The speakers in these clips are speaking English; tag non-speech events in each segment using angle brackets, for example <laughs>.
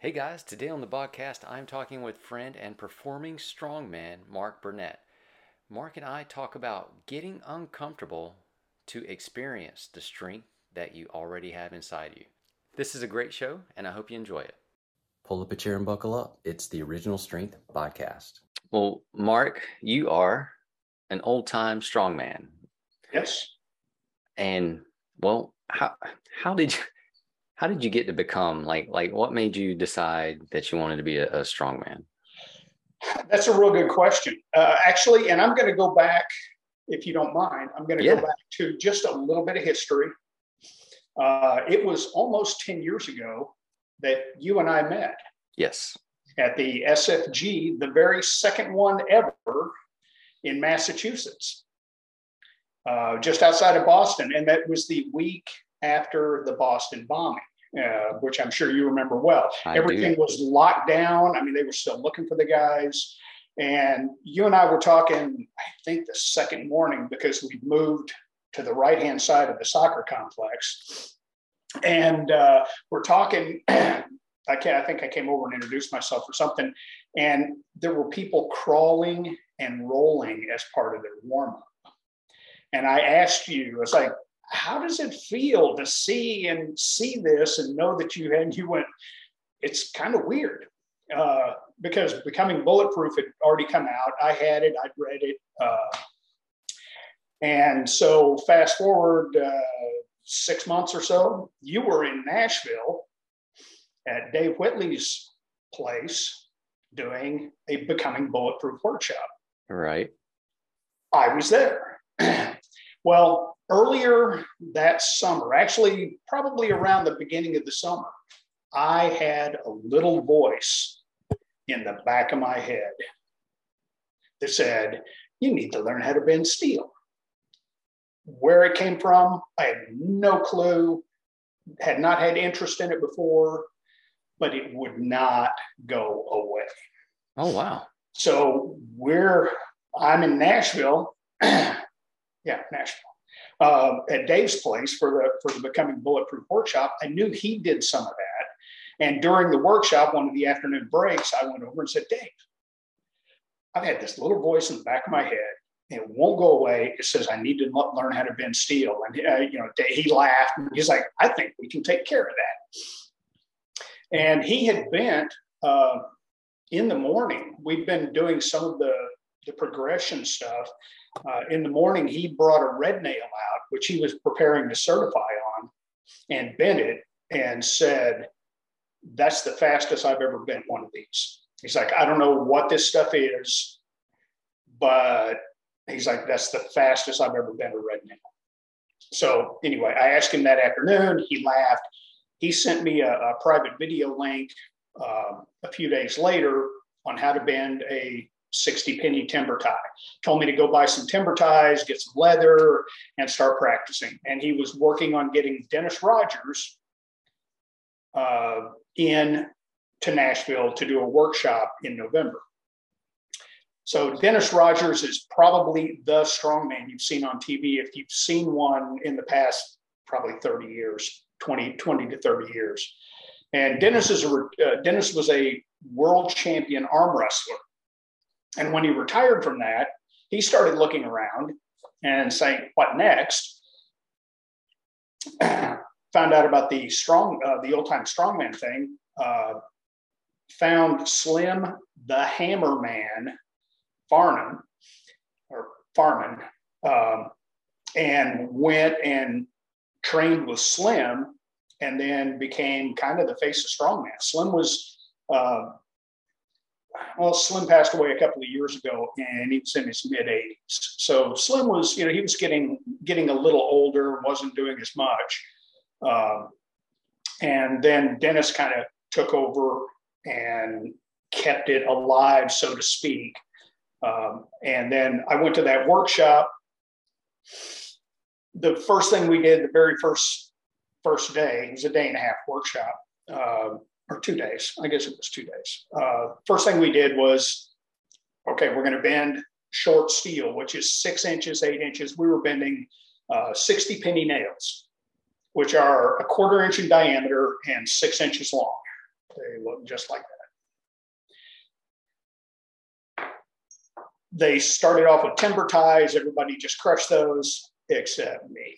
Hey guys, today on the podcast, I'm talking with friend and performing strongman Mark Burnett. Mark and I talk about getting uncomfortable to experience the strength that you already have inside you. This is a great show, and I hope you enjoy it. Pull up a chair and buckle up. It's the Original Strength Podcast. Well, Mark, you are an old time strongman. Yes. And well, how how did you how did you get to become like like what made you decide that you wanted to be a, a strongman? That's a real good question. Uh, actually, and I'm going to go back, if you don't mind, I'm going to Yeah. go back to just a little bit of history. Uh, it was almost 10 years ago that you and I met Yes. at the SFG, the very second one ever in Massachusetts, uh, just outside of Boston. And that was the week after the Boston bombing, uh, which I'm sure you remember well. I do. Everything was locked down. I mean, they were still looking for the guys. And you and I were talking, I think the second morning, because we moved to the right hand side of the soccer complex. And uh, we're talking. <clears throat> I, can, I think I came over and introduced myself or something. And there were people crawling and rolling as part of their warm up. And I asked you, I was like, how does it feel to see and see this and know that you and you went, it's kind of weird uh, because becoming bulletproof had already come out. I had it, I'd read it. Uh, and so fast forward uh, six months or so, you were in Nashville at Dave Whitley's place doing a becoming bulletproof workshop. Right. I was there. <clears throat> well, earlier that summer, actually, probably around the beginning of the summer, I had a little voice in the back of my head that said, You need to learn how to bend steel. Where it came from, I had no clue, had not had interest in it before, but it would not go away. Oh wow. So we're I'm in Nashville. <clears throat> yeah, Nashville. Uh, at Dave's place for the for the Becoming Bulletproof workshop. I knew he did some of that. And during the workshop, one of the afternoon breaks, I went over and said, Dave, I've had this little voice in the back of my head. It won't go away. It says I need to learn how to bend steel. And uh, you know, he laughed. And he's like, "I think we can take care of that." And he had bent uh, in the morning. We've been doing some of the the progression stuff. Uh, in the morning, he brought a red nail out, which he was preparing to certify on, and bent it and said, That's the fastest I've ever bent one of these. He's like, I don't know what this stuff is, but he's like, That's the fastest I've ever bent a red nail. So, anyway, I asked him that afternoon. He laughed. He sent me a, a private video link uh, a few days later on how to bend a 60 penny timber tie. Told me to go buy some timber ties, get some leather, and start practicing. And he was working on getting Dennis Rogers uh, in to Nashville to do a workshop in November. So Dennis Rogers is probably the strongman you've seen on TV. If you've seen one in the past, probably 30 years, 20, 20 to 30 years. And Dennis is a, uh, Dennis was a world champion arm wrestler. And when he retired from that, he started looking around and saying, "What next?" <clears throat> Found out about the strong, uh, the old time strongman thing. Uh, found Slim the Hammer Man Farnham or Farman, um, and went and trained with Slim, and then became kind of the face of strongman. Slim was. Uh, well, Slim passed away a couple of years ago, and he was in his mid 80s. So Slim was, you know, he was getting getting a little older, wasn't doing as much. Um, and then Dennis kind of took over and kept it alive, so to speak. Um, and then I went to that workshop. The first thing we did, the very first first day, it was a day and a half workshop. Uh, or two days. I guess it was two days. Uh, first thing we did was, okay, we're going to bend short steel, which is six inches, eight inches. We were bending uh, 60 penny nails, which are a quarter inch in diameter and six inches long. They look just like that. They started off with timber ties. Everybody just crushed those except me.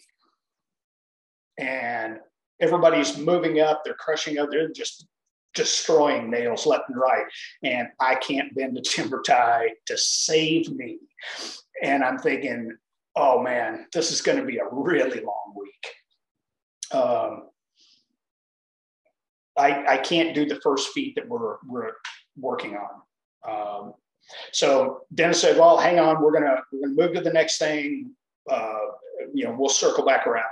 And everybody's moving up. They're crushing up. They're just destroying nails left and right. And I can't bend a timber tie to save me. And I'm thinking, oh man, this is going to be a really long week. Um, I, I can't do the first feat that we're, we're working on. Um, so Dennis said, well, hang on, we're gonna, we're gonna move to the next thing. Uh, you know, we'll circle back around.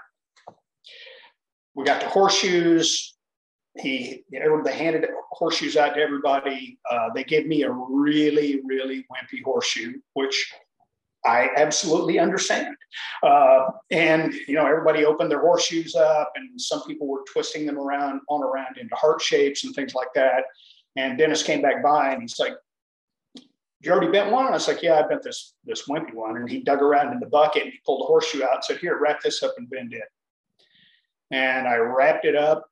We got the horseshoes. He, they handed horseshoes out to everybody. Uh, they gave me a really, really wimpy horseshoe, which I absolutely understand. Uh, and you know, everybody opened their horseshoes up, and some people were twisting them around on around into heart shapes and things like that. And Dennis came back by, and he's like, "You already bent one?" I was like, "Yeah, I bent this this wimpy one." And he dug around in the bucket, and he pulled a horseshoe out and said, "Here, wrap this up and bend it." And I wrapped it up,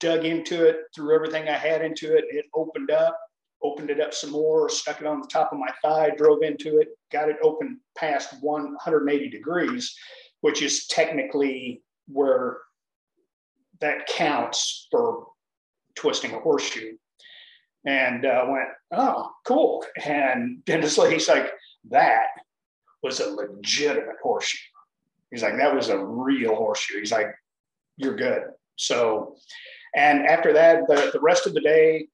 dug into it, threw everything I had into it. It opened up, opened it up some more, stuck it on the top of my thigh, drove into it, got it open past 180 degrees, which is technically where that counts for twisting a horseshoe. And uh, went, oh, cool. And Dennis Lee's like, that was a legitimate horseshoe. He's like, that was a real horseshoe. He's like, you're good. So, and after that, the, the rest of the day,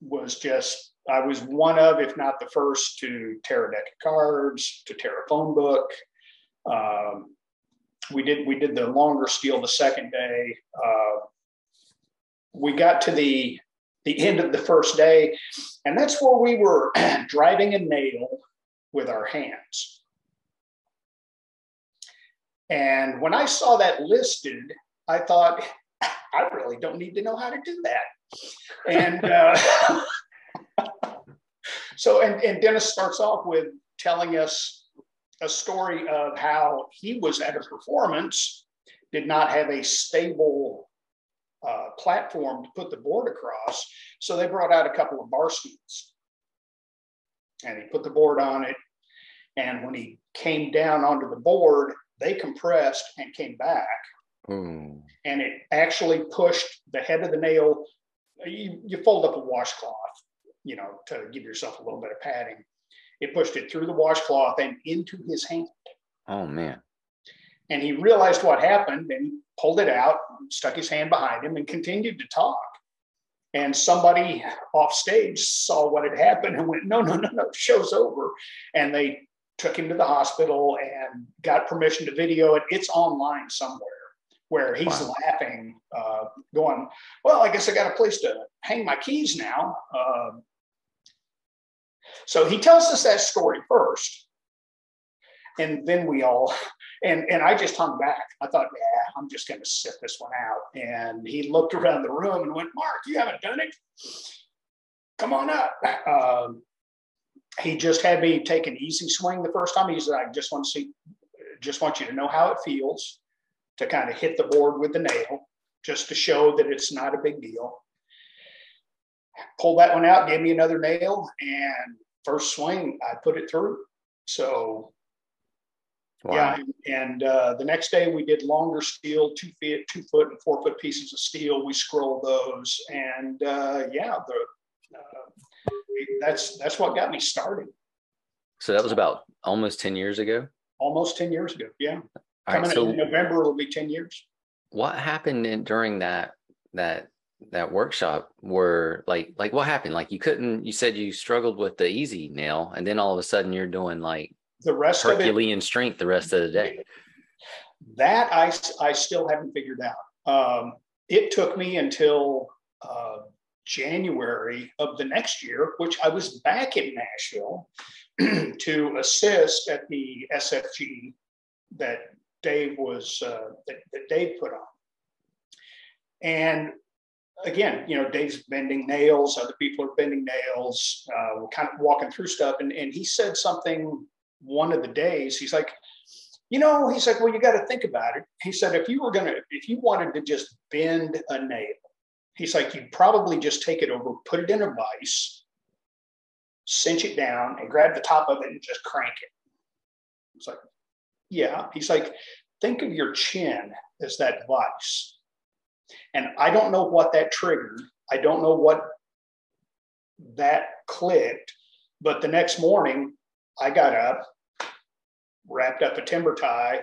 was just I was one of, if not the first, to tear a deck of cards, to tear a phone book. Um, we did we did the longer steel the second day. Uh, we got to the the end of the first day, and that's where we were <clears throat> driving a nail with our hands. And when I saw that listed, I thought, I really don't need to know how to do that and uh, <laughs> so, and, and Dennis starts off with telling us a story of how he was at a performance, did not have a stable uh, platform to put the board across. So they brought out a couple of bar stools and he put the board on it. And when he came down onto the board, they compressed and came back. Mm. And it actually pushed the head of the nail you, you fold up a washcloth, you know, to give yourself a little bit of padding. It pushed it through the washcloth and into his hand. Oh man. And he realized what happened and he pulled it out, stuck his hand behind him, and continued to talk. And somebody off stage saw what had happened and went, No, no, no, no, show's over. And they took him to the hospital and got permission to video it. It's online somewhere where he's wow. laughing, uh, going, Well, I guess I got a place to hang my keys now. Uh, so he tells us that story first. And then we all, and, and I just hung back. I thought, yeah, I'm just going to sit this one out. And he looked around the room and went, Mark, you haven't done it. Come on up. Um, he just had me take an easy swing the first time. He said, I just want to see, just want you to know how it feels to kind of hit the board with the nail just to show that it's not a big deal. Pull that one out, gave me another nail, and first swing, I put it through. So, wow. yeah. And uh, the next day, we did longer steel, two feet, two foot, and four foot pieces of steel. We scrolled those, and uh, yeah, the uh, that's that's what got me started. So that was about almost ten years ago. Almost ten years ago, yeah. Coming right, so in November, it'll be 10 years. What happened in, during that that that workshop where like like what happened? Like you couldn't you said you struggled with the easy nail and then all of a sudden you're doing like the rest Herculean of it, strength the rest of the day. That I I still haven't figured out. Um, it took me until uh, January of the next year, which I was back in Nashville <clears throat> to assist at the SFG that Dave was uh, that, that Dave put on. And again, you know, Dave's bending nails, other people are bending nails, uh, we're kind of walking through stuff. And, and he said something one of the days, he's like, you know, he's like, well, you got to think about it. He said, if you were to, if you wanted to just bend a nail, He's like, you probably just take it over, put it in a vise, cinch it down, and grab the top of it and just crank it. It's like, yeah. He's like, think of your chin as that vice. And I don't know what that triggered. I don't know what that clicked. But the next morning, I got up, wrapped up a timber tie,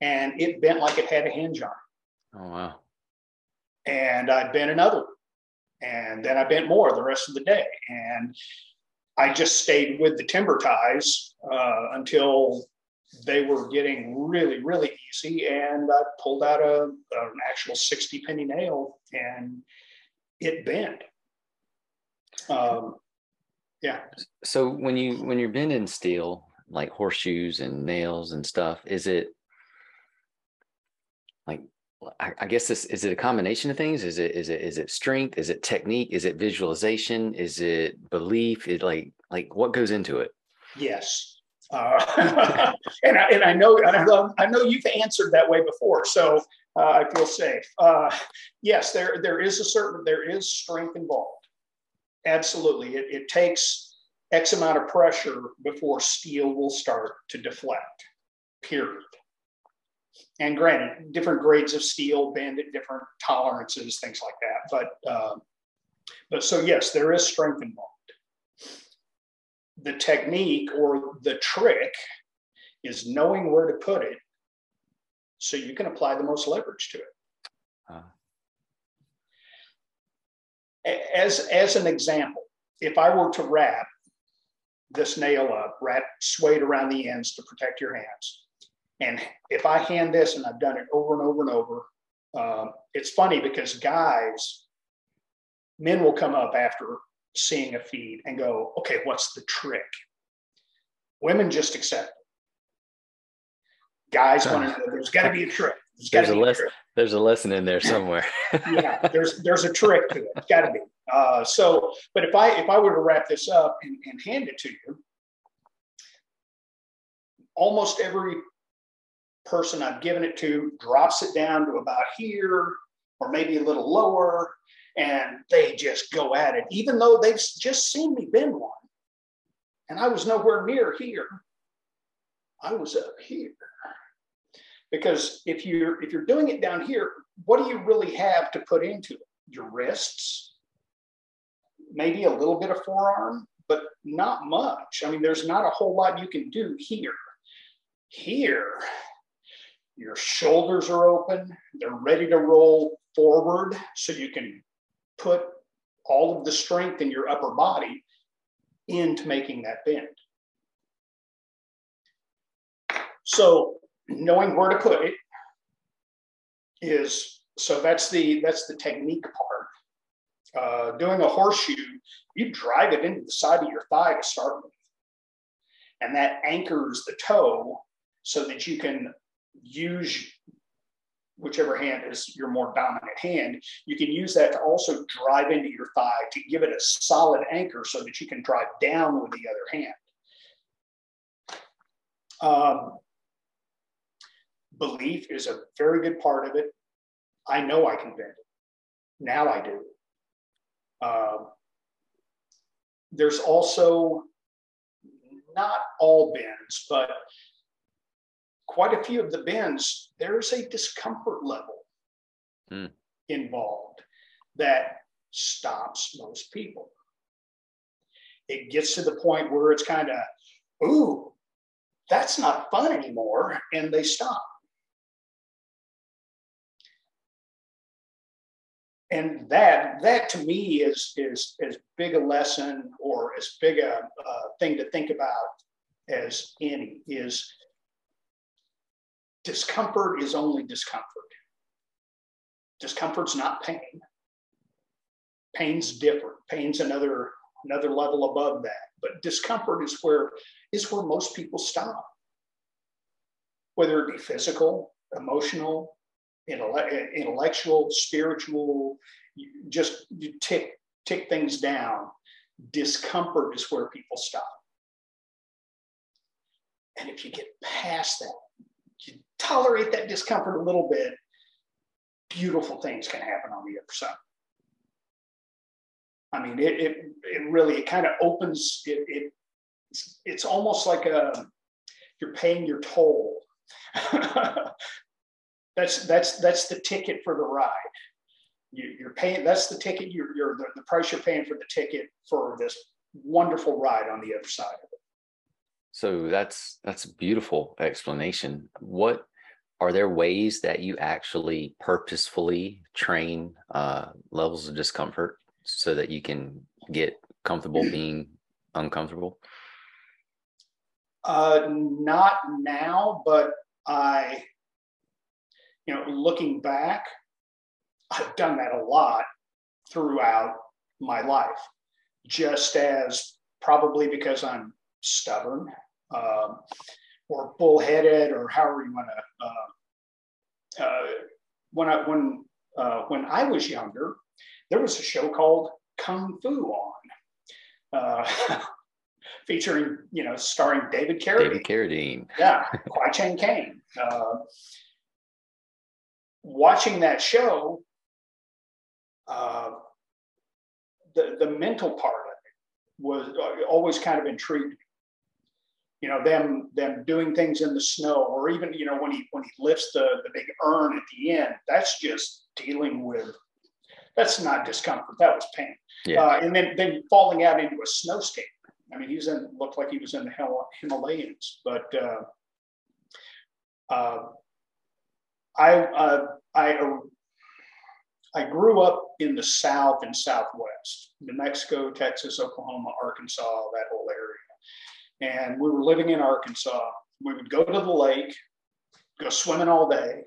and it bent like it had a hinge on it. Oh, wow. And I bent another one. And then I bent more the rest of the day. And I just stayed with the timber ties uh, until they were getting really, really easy. And I pulled out a, an actual 60 penny nail and it bent. Um, yeah. So when you when you're bending steel, like horseshoes and nails and stuff, is it like I, I guess this is it a combination of things? Is it is it is it strength? Is it technique? Is it visualization? Is it belief? It like like what goes into it? Yes. Uh, <laughs> and, I, and I know and I, I know you've answered that way before, so uh, I feel safe. Uh, yes, there there is a certain there is strength involved. Absolutely, it, it takes X amount of pressure before steel will start to deflect. Period. And granted, different grades of steel bend at different tolerances, things like that. But uh, but so yes, there is strength involved the technique or the trick is knowing where to put it so you can apply the most leverage to it. Uh. As, as an example, if I were to wrap this nail up, wrap suede around the ends to protect your hands, and if I hand this and I've done it over and over and over, um, it's funny because guys, men will come up after seeing a feed and go, okay, what's the trick? Women just accept it. Guys want to know there's got to be a trick. There's, there's a lesson. There's a lesson in there somewhere. <laughs> yeah, there's there's a trick to it. It's got to be. Uh, so, but if I if I were to wrap this up and, and hand it to you, almost every person I've given it to drops it down to about here or maybe a little lower and they just go at it, even though they've just seen me bend one. And I was nowhere near here. I was up here. Because if you're if you're doing it down here, what do you really have to put into it? Your wrists, maybe a little bit of forearm, but not much. I mean, there's not a whole lot you can do here. Here, your shoulders are open, they're ready to roll forward so you can put all of the strength in your upper body into making that bend. So knowing where to put it is so that's the that's the technique part. Uh, doing a horseshoe, you drive it into the side of your thigh to start with, and that anchors the toe so that you can use whichever hand is your more dominant hand, you can use that to also drive into your thigh to give it a solid anchor so that you can drive down with the other hand. Um, belief is a very good part of it. I know I can bend it. Now I do. Um, there's also not all bends, but quite a few of the bends, there's a discomfort level mm. involved that stops most people. It gets to the point where it's kind of, ooh, that's not fun anymore, and they stop. And that, that to me is, is as big a lesson or as big a, a thing to think about as any is discomfort is only discomfort. Discomfort's not pain. Pain's different. Pain's another another level above that. But discomfort is where is where most people stop. Whether it be physical, emotional, intellectual, spiritual, just you tick tick things down. Discomfort is where people stop. And if you get past that, tolerate that discomfort a little bit, beautiful things can happen on the other side. I mean, it it, it really it kind of opens it, it it's, it's almost like a you're paying your toll. <laughs> that's that's that's the ticket for the ride. You, are paying. That's the ticket. You're, you're the, the price you're paying for the ticket for this wonderful ride on the other side of it. So that's that's a beautiful explanation. What are there ways that you actually purposefully train uh, levels of discomfort so that you can get comfortable <clears throat> being uncomfortable? Uh, not now, but I, you know, looking back, I've done that a lot throughout my life, just as probably because I'm stubborn um, or bullheaded or however you want to. Uh, uh, when I when uh, when I was younger, there was a show called Kung Fu on, uh, <laughs> featuring you know starring David Carradine. David Carradine. yeah, <laughs> Kwai Chang Caine. Uh, watching that show, uh, the the mental part of it was always kind of intrigued you know them them doing things in the snow or even you know when he when he lifts the the big urn at the end that's just dealing with that's not discomfort that was pain. Yeah. Uh, and then then falling out into a snowscape. I mean he's in looked like he was in the himalayas but uh, uh, i uh, i uh, I grew up in the South and Southwest, New Mexico, Texas, Oklahoma, Arkansas, that whole area and we were living in Arkansas. We would go to the lake, go swimming all day,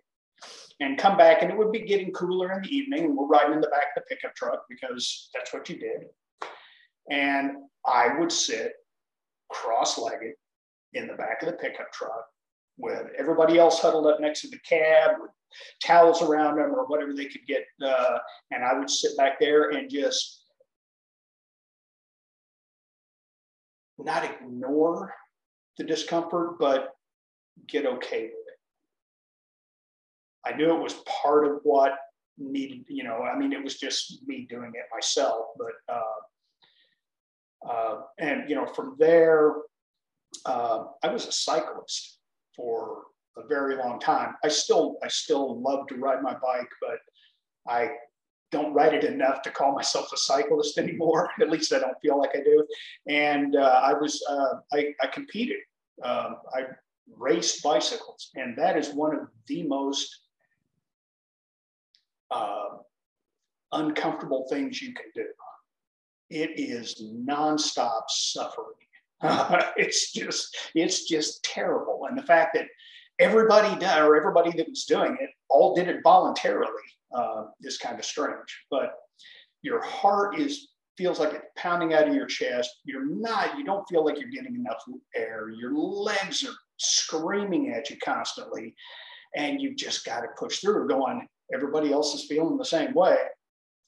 and come back, and it would be getting cooler in the evening. And we're riding in the back of the pickup truck because that's what you did. And I would sit cross legged in the back of the pickup truck with everybody else huddled up next to the cab with towels around them or whatever they could get. Uh, and I would sit back there and just not ignore the discomfort, but get okay with it. I knew it was part of what needed, you know, I mean, it was just me doing it myself, but, uh, uh, and, you know, from there, uh, I was a cyclist for a very long time. I still, I still love to ride my bike, but I don't ride it enough to call myself a cyclist <laughs> anymore. At least I don't feel like I do. And uh, I was, uh, I, I, competed. Um, I raced bicycles, and that is one of the most uh, uncomfortable things you can do. It is nonstop suffering. <laughs> it's just, it's just terrible. And the fact that everybody or everybody that was doing it all did it voluntarily uh, is kind of strange. But your heart is feels like it's pounding out of your chest. You're not, you don't feel like you're getting enough air. Your legs are screaming at you constantly. And you've just got to push through, going, everybody else is feeling the same way.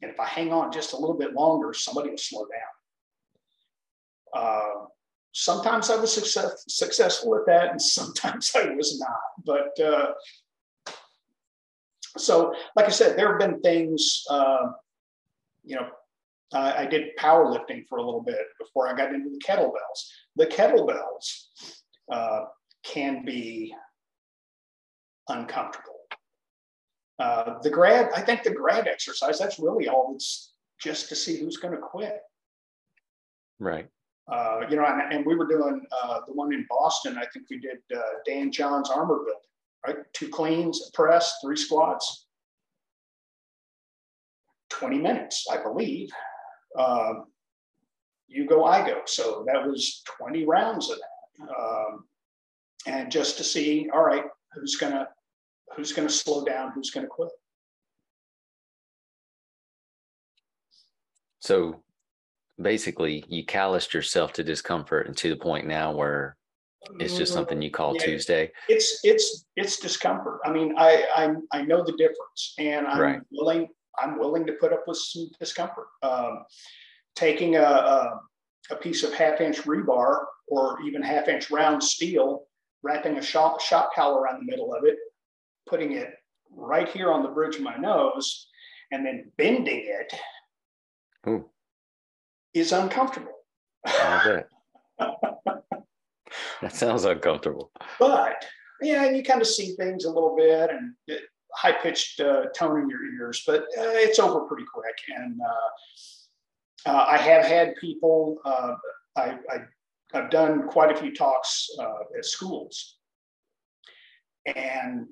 And if I hang on just a little bit longer, somebody will slow down. Uh, sometimes I was success, successful at that, and <laughs> sometimes I was not. But uh, so, like I said, there have been things, uh, you know, I did powerlifting for a little bit before I got into the kettlebells. The kettlebells uh, can be uncomfortable. Uh, the grad, I think the grad exercise, that's really all it's just to see who's going to quit. Right. Uh, you know, and, and, we were doing uh, the one in Boston. I think we did uh, Dan John's armor building right? Two cleans, press, three squats, 20 minutes, I believe. Um, you go, I go. So that was 20 rounds of that. Um, and just to see, all right, who's gonna who's gonna slow down, who's gonna quit. So basically you calloused yourself to discomfort and to the point now where it's just something you call yeah, Tuesday. It's it's it's discomfort. I mean, I I I know the difference, and I'm right. willing I'm willing to put up with some discomfort. Um, taking a, a, a piece of half inch rebar or even half inch round steel, wrapping a shock shock collar around the middle of it, putting it right here on the bridge of my nose, and then bending it. Ooh. is uncomfortable. <laughs> <laughs> That sounds uncomfortable. But yeah, and you kind of see things a little bit and high pitched uh, tone in your ears, but uh, it's over pretty quick. And uh, uh I have had people, uh, I, have done quite a few talks uh, at schools. And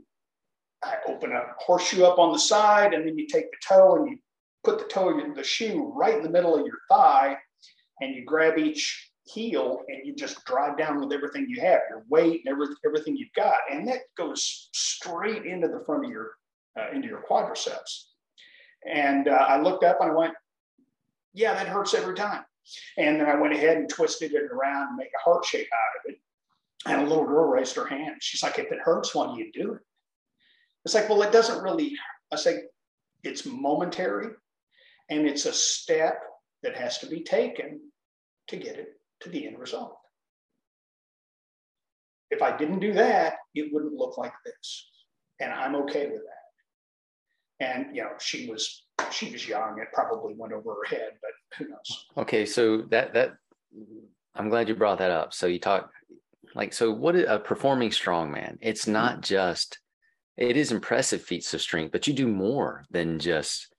I open a horseshoe up on the side, and then you take the toe and you put the toe, the shoe right in the middle of your thigh, and you grab each heel and you just drive down with everything you have, your weight and every, everything you've got, and that goes straight into the front of your uh, into your quadriceps. And uh, I looked up and I went, "Yeah, that hurts every time." And then I went ahead and twisted it around and made a heart shape out of it. And a little girl raised her hand. She's like, "If it hurts, why do you do it?" It's like, well, it doesn't really. I say, it's momentary, and it's a step that has to be taken to get it to the end result. If I didn't do that, it wouldn't look like this. And I'm okay with that. And you know, she was she was young, it probably went over her head, but who knows? Okay, so that that I'm glad you brought that up. So you talk like so what a performing strongman. It's not mm-hmm. just it is impressive feats of strength, but you do more than just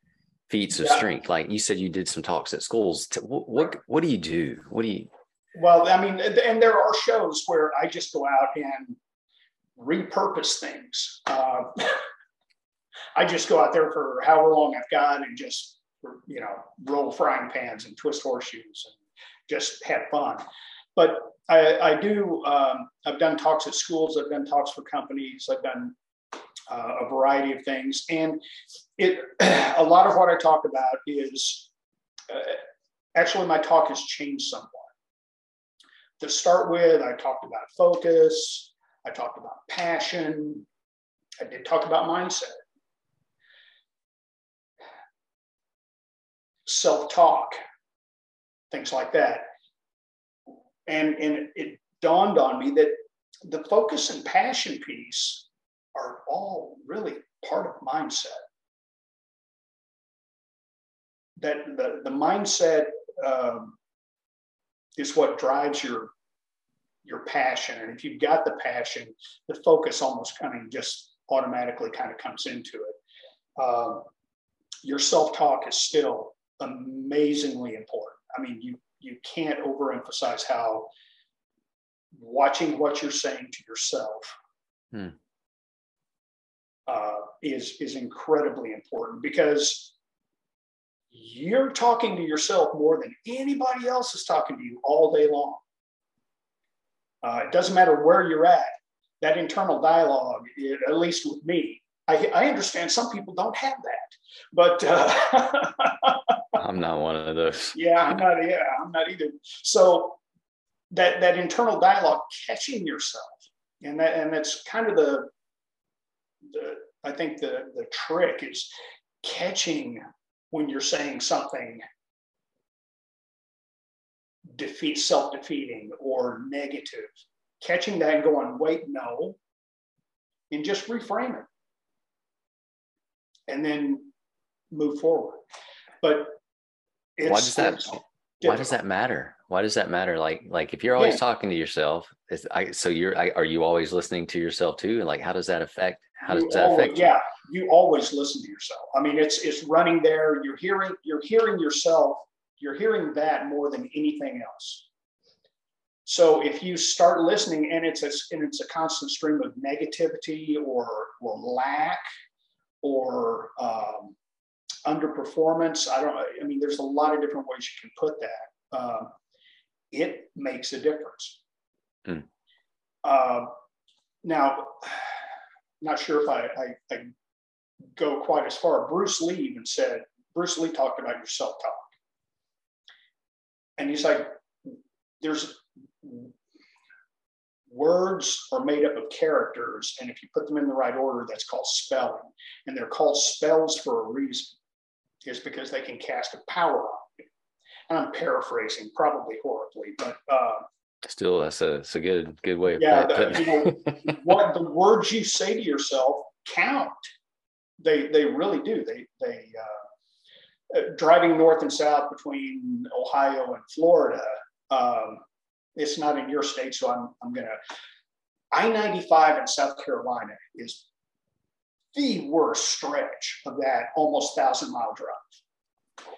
feats of yeah. strength. Like you said, you did some talks at schools. What, what what do you do? What do you well, I mean, and there are shows where I just go out and repurpose things. Uh, <laughs> I just go out there for however long I've got and just, you know, roll frying pans and twist horseshoes and just have fun. But I, I do, um, I've done talks at schools, I've done talks for companies, I've done uh, a variety of things. And it, <clears throat> a lot of what I talk about is uh, actually my talk has changed somewhat to start with, I talked about focus, I talked about passion, I did talk about mindset, self talk, things like that. And, and it dawned on me that the focus and passion piece are all really part of mindset. That the, the mindset um, is what drives your your passion. And if you've got the passion, the focus almost kind of just automatically kind of comes into it. Um, your self-talk is still amazingly important. I mean, you you can't overemphasize how watching what you're saying to yourself hmm. uh, is is incredibly important because you're talking to yourself more than anybody else is talking to you all day long. Uh, it doesn't matter where you're at. That internal dialogue, it, at least with me, I, I, understand some people don't have that, but uh, <laughs> I'm not one of those. Yeah, I'm not. Yeah, I'm not either. So that that internal dialogue, catching yourself, and that and that's kind of the the I think the the trick is catching when you're saying something defeat self-defeating or negative catching that and going wait no and just reframe it. And then move forward. But why does that why does that matter? Why does that matter? Like like if you're always yeah. talking to yourself is I, so you're I, are you always listening to yourself too? And like how does that affect how does you that always, affect you? yeah you always listen to yourself. I mean it's it's running there. You're hearing you're hearing yourself. You're hearing that more than anything else. So if you start listening and it's a and it's a constant stream of negativity or or lack or um, underperformance i don't i mean there's a lot of different ways you can put that. Um, it makes a difference. Mm. uh, now not sure if I, I, I go quite as far. Bruce Lee even said, Bruce Lee talked about your self talk. And he's like, there's words are made up of characters. And if you put them in the right order, that's called spelling. And they're called spells for a reason, is because they can cast a power on you. And I'm paraphrasing probably horribly, but uh, still that's a, that's a good good way of yeah the, you know what the words you say to yourself count they they really do they they uh, driving north and south between Ohio and Florida. Um, it's not in your state, so I'm, I'm going to. I 95 in South Carolina is the worst stretch of that almost thousand mile drive.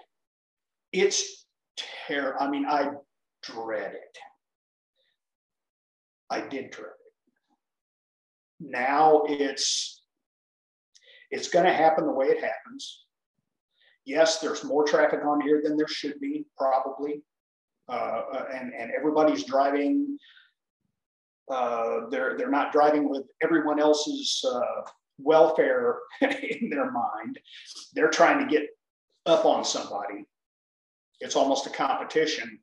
It's terrible. I mean, I dread it. I did dread it. Now it's it's going to happen the way it happens. Yes, there's more traffic on here than there should be, probably, uh, uh and and everybody's driving. Uh, they're they're not driving with everyone else's uh, welfare <laughs> in their mind. They're trying to get up on somebody. It's almost a competition.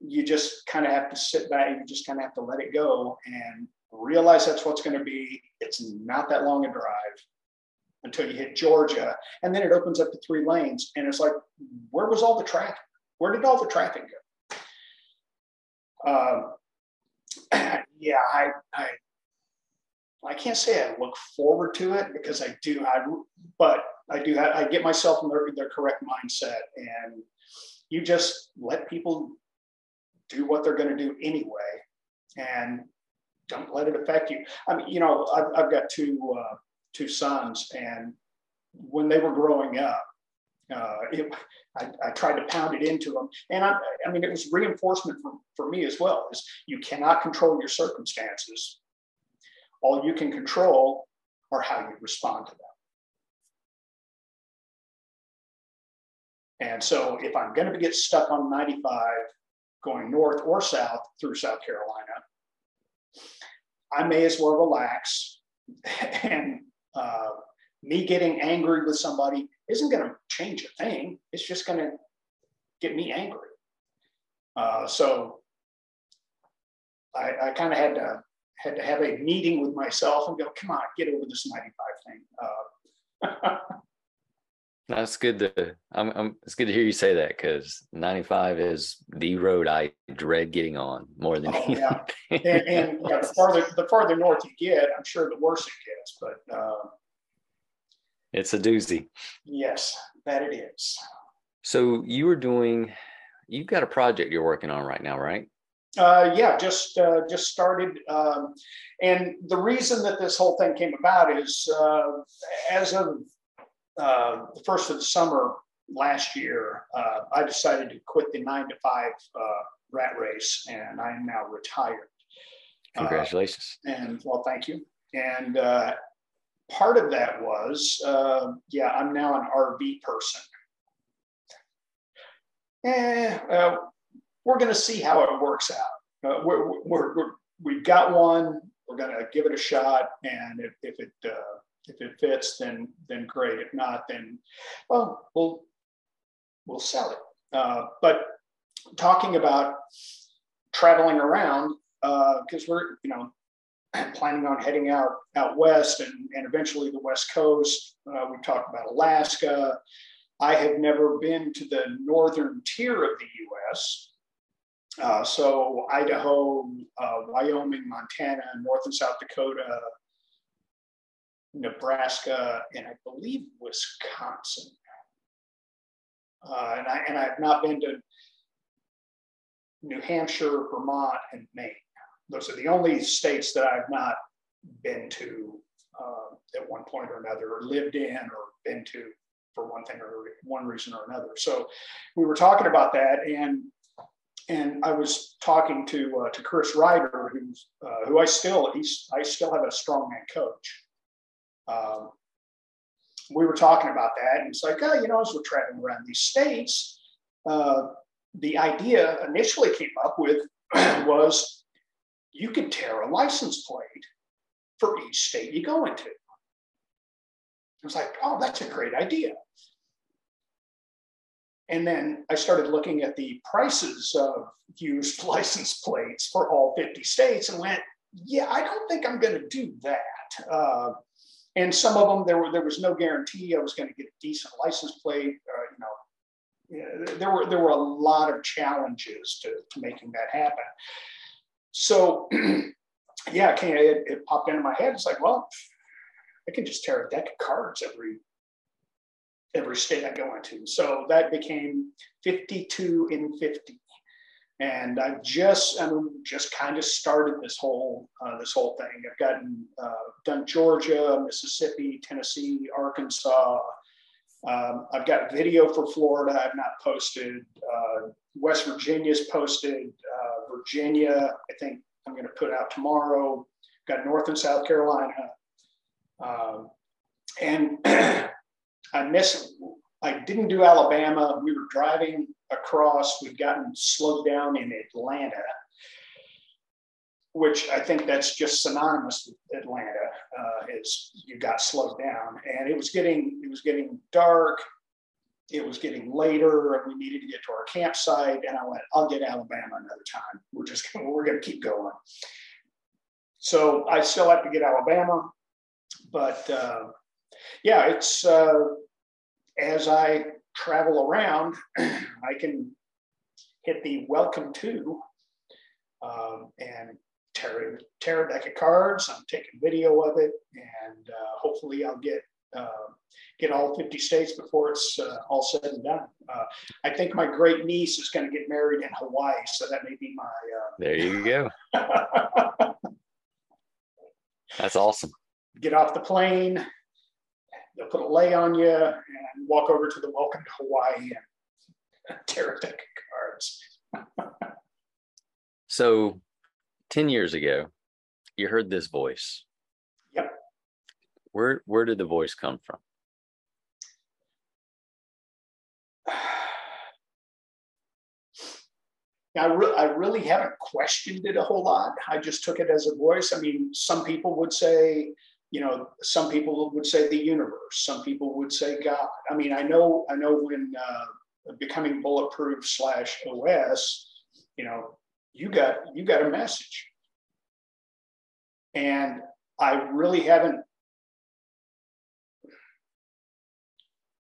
You just kind of have to sit back. You just kind of have to let it go and realize that's what's going to be. It's not that long a drive until you hit Georgia, and then it opens up to three lanes, and it's like, where was all the traffic? Where did all the traffic go? Um, <clears throat> yeah, I, I I can't say I look forward to it because I do. I but I do. I get myself in their, their correct mindset, and you just let people do what they're going to do anyway, and don't let it affect you. I mean, you know, I've, I've got two uh, two sons, and when they were growing up, uh, it, I, I, tried to pound it into them, and I, I mean, it was reinforcement for, for me as well. Is you cannot control your circumstances all you can control are how you respond to them. And so if I'm going to get stuck on 95 going north or south through South Carolina, I may as well relax. <laughs> and uh, me getting angry with somebody isn't going to change a thing. It's just going to get me angry. Uh, so I, I kind of had to had to have a meeting with myself and go, come on, get over this 95 thing. Uh, <laughs> That's good to. I'm, I'm, It's good to hear you say that because 95 is the road I dread getting on more than oh, anything. Yeah. and, and <laughs> yeah, the farther the farther north you get, I'm sure the worse it gets. But uh, it's a doozy. Yes, that it is. So you were doing. You've got a project you're working on right now, right? Uh, yeah, just uh, just started, um, and the reason that this whole thing came about is uh, as of uh, the first of the summer last year, uh, I decided to quit the nine to five uh, rat race, and I am now retired. Congratulations! and well, thank you. And part of that was, yeah, I'm now an RV person. Eh, we're going to see how it works out. Uh, we're, we're, we're, we've got one. We're going to give it a shot, and if, if it uh, if it fits, then then great. If not, then well, we'll we'll sell it. Uh, but talking about traveling around, because uh, we're you know <clears throat> planning on heading out out west and, and eventually the west coast. Uh, we talked about Alaska. I have never been to the northern tier of the U.S. Uh, so Idaho, uh, Wyoming, Montana, North and South Dakota, Nebraska, and I believe Wisconsin. Uh, and, I, and I've not been to New Hampshire, Vermont, and Maine. Those are the only states that I've not been to uh, at one point or another, or lived in, or been to for one thing or one reason or another. So we were talking about that, and and I was talking to uh, to Chris Ryder, who's uh, who I still he's I still have a strongman coach. Um, we were talking about that, and it's like, oh, you know, as we're traveling around these states, uh, the idea initially came up with <clears throat> was you could tear a license plate for each state you go into. I was like, oh, that's a great idea. And then I started looking at the prices of used <laughs> license plates for all 50 states and went, yeah, I don't think I'm going to do that. Uh, and some of them, there, were, there was no guarantee I was going to get a decent license plate. Uh, you know, there were there were a lot of challenges to, to making that happen. So, <clears throat> yeah, it, it popped into my head. It's like, well, I can just tear a deck of cards every every state I go into. So that became 52 in 50. And I've just, I mean, just kind of started this whole, uh, this whole thing. I've gotten, uh, done Georgia, Mississippi, Tennessee, Arkansas. Um, I've got video for Florida. I've not posted. Uh, West Virginia's posted. Uh, Virginia, I think I'm going to put out tomorrow. Got North and South Carolina. Um, and <clears throat> I missed, I didn't do Alabama. We were driving across, we'd gotten slowed down in Atlanta, which I think that's just synonymous with Atlanta. Uh, is you got slowed down, and it was getting it was getting dark. It was getting later, and we needed to get to our campsite. And I went, "I'll get Alabama another time. We're just gonna, we're going to keep going." So I still have to get Alabama, but uh, yeah, it's uh, as I travel around, <clears throat> I can hit the welcome to um, and tear, tear a deck of cards. I'm taking video of it, and uh, hopefully I'll get uh, get all 50 states before it's uh, all said and done. Uh, I think my great niece is going to get married in Hawaii, so that may be my. Uh, there you go. <laughs> That's awesome. Get off the plane, they'll put a lei on you and walk over to the welcome to Hawaii and <laughs> tear a deck of cards. <laughs> so 10 years ago, you heard this voice. Yep. Where where did the voice come from? <sighs> I, re- I really haven't questioned it a whole lot. I just took it as a voice. I mean, some people would say, you know, some people would say the universe, some people would say God. I mean, I know, I know when uh, becoming bulletproof slash OS, you know, you got you got a message, and I really haven't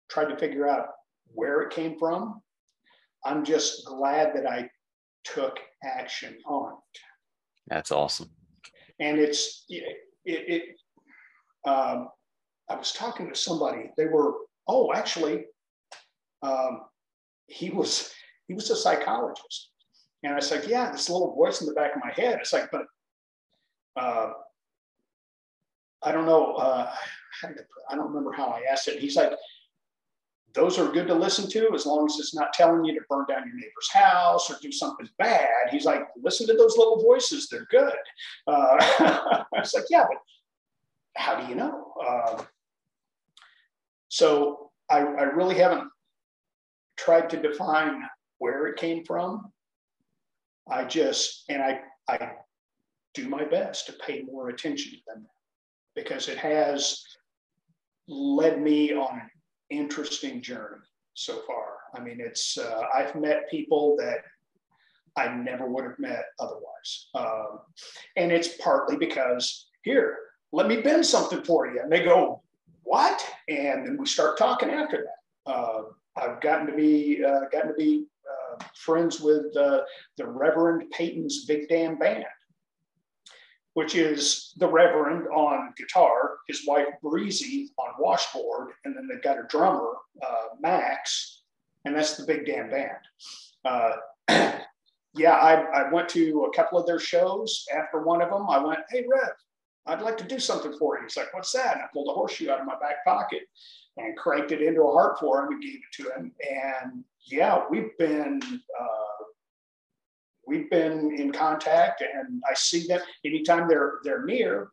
tried to figure out where it came from. I'm just glad that I took action on it. That's awesome. And it's it, it um, I was talking to somebody. They were, oh, actually, um, he was he was a psychologist, and I was like, yeah, this little voice in the back of my head. It's like, but uh, I don't know. Uh, I don't remember how I asked it. He's like, those are good to listen to as long as it's not telling you to burn down your neighbor's house or do something bad. He's like, listen to those little voices; they're good. Uh, <laughs> I was like, yeah, but how do you know? Uh, so I, I really haven't tried to define where it came from. I just, and I, I do my best to pay more attention to them because it has led me on an interesting journey so far. I mean, it's, uh, I've met people that I never would have met otherwise. Um, and it's partly because here, let me bend something for you. And they go, what? And then we start talking after that. Uh, I've gotten to be uh, gotten to be uh, friends with uh, the Reverend Peyton's Big Damn Band, which is the Reverend on guitar, his wife Breezy on washboard, and then they've got a drummer, uh, Max, and that's the Big Damn Band. Uh, <clears throat> yeah, I, I went to a couple of their shows. After one of them, I went, "Hey, Rev, I'd like to do something for you. He's like, what's that? And I pulled a horseshoe out of my back pocket and cranked it into a heart for him and gave it to him. And yeah, we've been uh, we've been in contact, and I see them anytime they're they're near.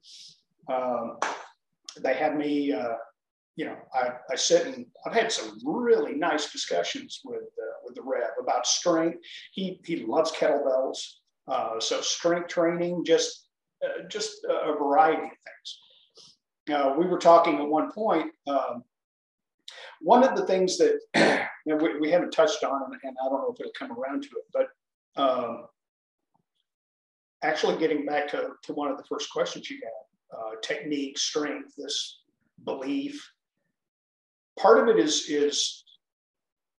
Um, they have me. Uh, you know, I, I sit and I've had some really nice discussions with uh, with the Rev about strength. He he loves kettlebells, uh, so strength training just uh, just a variety of things. We were talking at one point. Um, one of the things that <clears throat> you know, we, we, haven't touched on, and, and, I don't know if it'll come around to it, but um, actually getting back to, to one of the first questions you had uh, technique, strength, this belief. Part of it is, is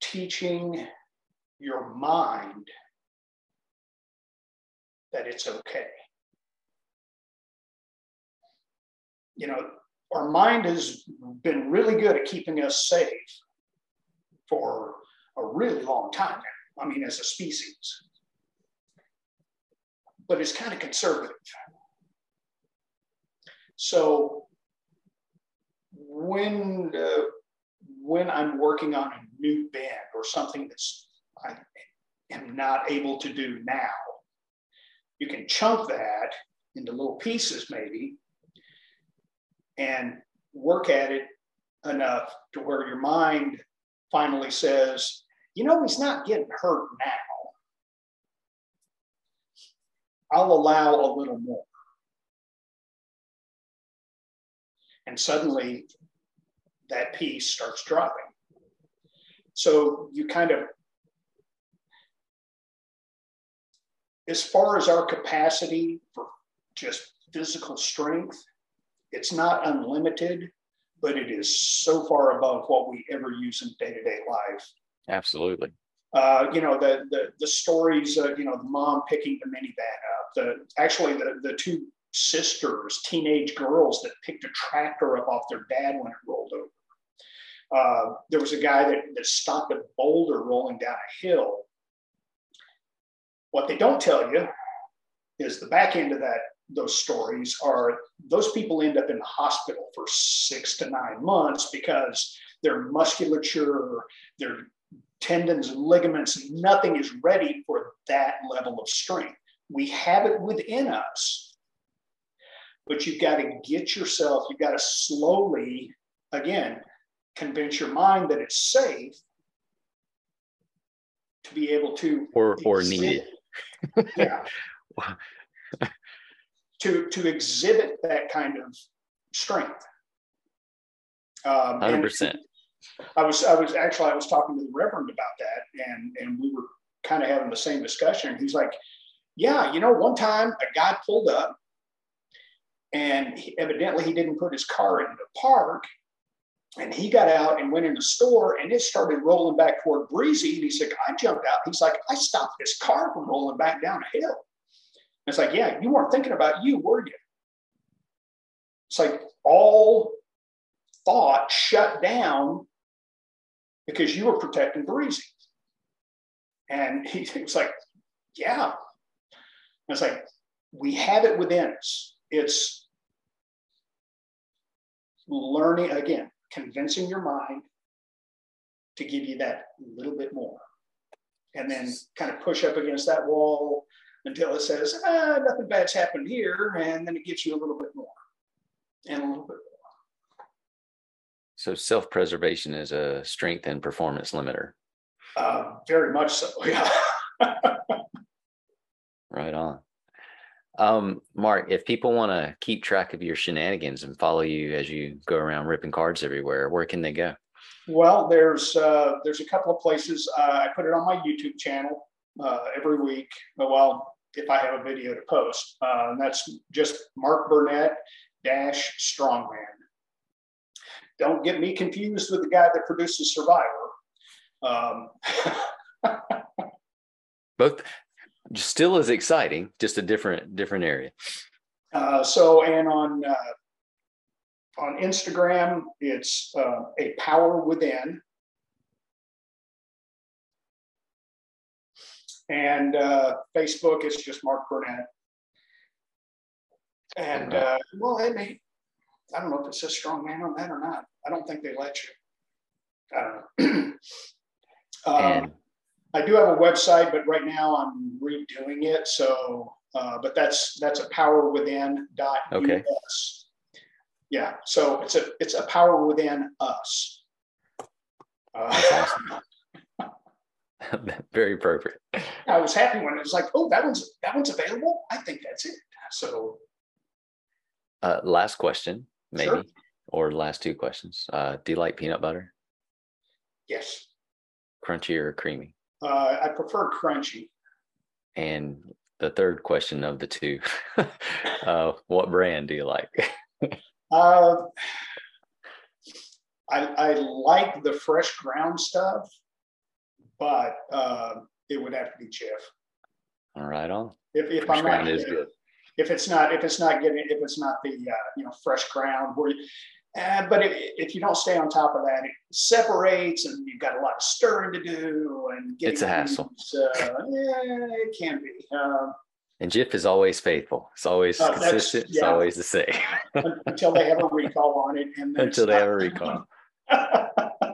teaching your mind that it's okay. You know, our mind has been really good at keeping us safe. for a really long time now. I mean, as a species. But it's kind of conservative. So when uh, when I'm working on a new bend or something that's I am not able to do now, you can chunk that into little pieces maybe and work at it enough to where your mind finally says, you know, he's not getting hurt now. I'll allow a little more. And suddenly that piece starts dropping. So you kind of, as far as our capacity for just physical strength, it's not unlimited, but it is so far above what we ever use in day to day life. Absolutely. Uh, you know the the, the stories. Uh, you know the mom picking the minivan up. The actually the the two sisters, teenage girls that picked a tractor up off their dad when it rolled over. Uh, there was a guy that, that stopped a boulder rolling down a hill. What they don't tell you is the back end of that those stories are those people end up in the hospital for six to nine months because their musculature, their tendons and ligaments, nothing is ready for that level of strength. We have it within us, but you've got to get yourself, you've got to slowly, again, convince your mind that it's safe to be able to or or need it. yeah. <laughs> to to exhibit that kind of strength. Um, Hundred percent. I was I was actually I was talking to the Reverend about that, and and we were kind of having the same discussion. He's like, "Yeah, you know, one time a guy pulled up, and he, evidently he didn't put his car in the park, and he got out and went in the store and it started rolling back toward Breezy. And he said, I jumped out. He's like, I stopped this car from rolling back down a hill. It's like, yeah, you weren't thinking about you, were you? It's like all thought shut down because you were protecting Breezy. And he, <laughs> he was like, yeah. And it's like, we have it within us. It's learning again convincing your mind to give you that little bit more. And then kind of push up against that wall until it says, ah, nothing bad's happened here. And then it gives you a little bit more and a little bit more. So self preservation is a strength and performance limiter. Uh, very much so, <laughs> yeah. right on. Um, Mark, if people want to keep track of your shenanigans and follow you as you go around ripping cards everywhere, where can they go? Well, there's uh, there's a couple of places. Uh, I put it on my YouTube channel uh, every week. Well, if I have a video to post, uh, and that's just Mark Burnett dash Strongman. Don't get me confused with the guy that produces Survivor. Um, <laughs> both still as exciting, just a different different area. Uh, so, and on uh, on Instagram, it's uh, a power within, and uh, Facebook, is just Mark Burnett. And uh, well, may, I don't know if it says strong man on that or not. I don't think they let you. I don't know. um, I do have a website, but right now I'm redoing it. So, uh, but that's that's a power within dot okay. Yeah. So it's a it's a power within us. Uh, <laughs> <laughs> Very appropriate. I was happy when it was like, oh, that one's that one's available. I think that's it. So, uh, last question, maybe, sure. or last two questions. Uh, do you like peanut butter? Yes. Crunchy or creamy? Uh, I prefer crunchy. And the third question of the two, <laughs> uh, what brand do you like? <laughs> uh, I, I like the fresh ground stuff, but uh, it would have to be Jif. All right, on. If, if I'm not, is good. If it's not, if it's not getting, if it's not the uh, you know fresh ground where Uh, but if, if, you don't stay on top of that, it separates, and you've got a lot of stirring to do, and it's a hassle. uh, yeah, it can be. Um, and Jif is always faithful. It's always uh, consistent. Yeah. It's always the same. until they have a recall on it, and <laughs> until they have a recall. <laughs>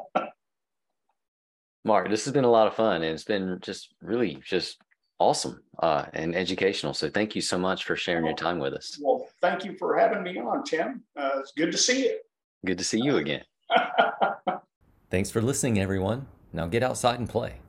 Mark, this has been a lot of fun, and it's been just really just awesome uh, and educational. So thank you so much for sharing your time with us. Well, thank you for having me on, Tim. Uh, it's good to see you. Good to see you again. <laughs> Thanks for listening, everyone. Now get outside and play.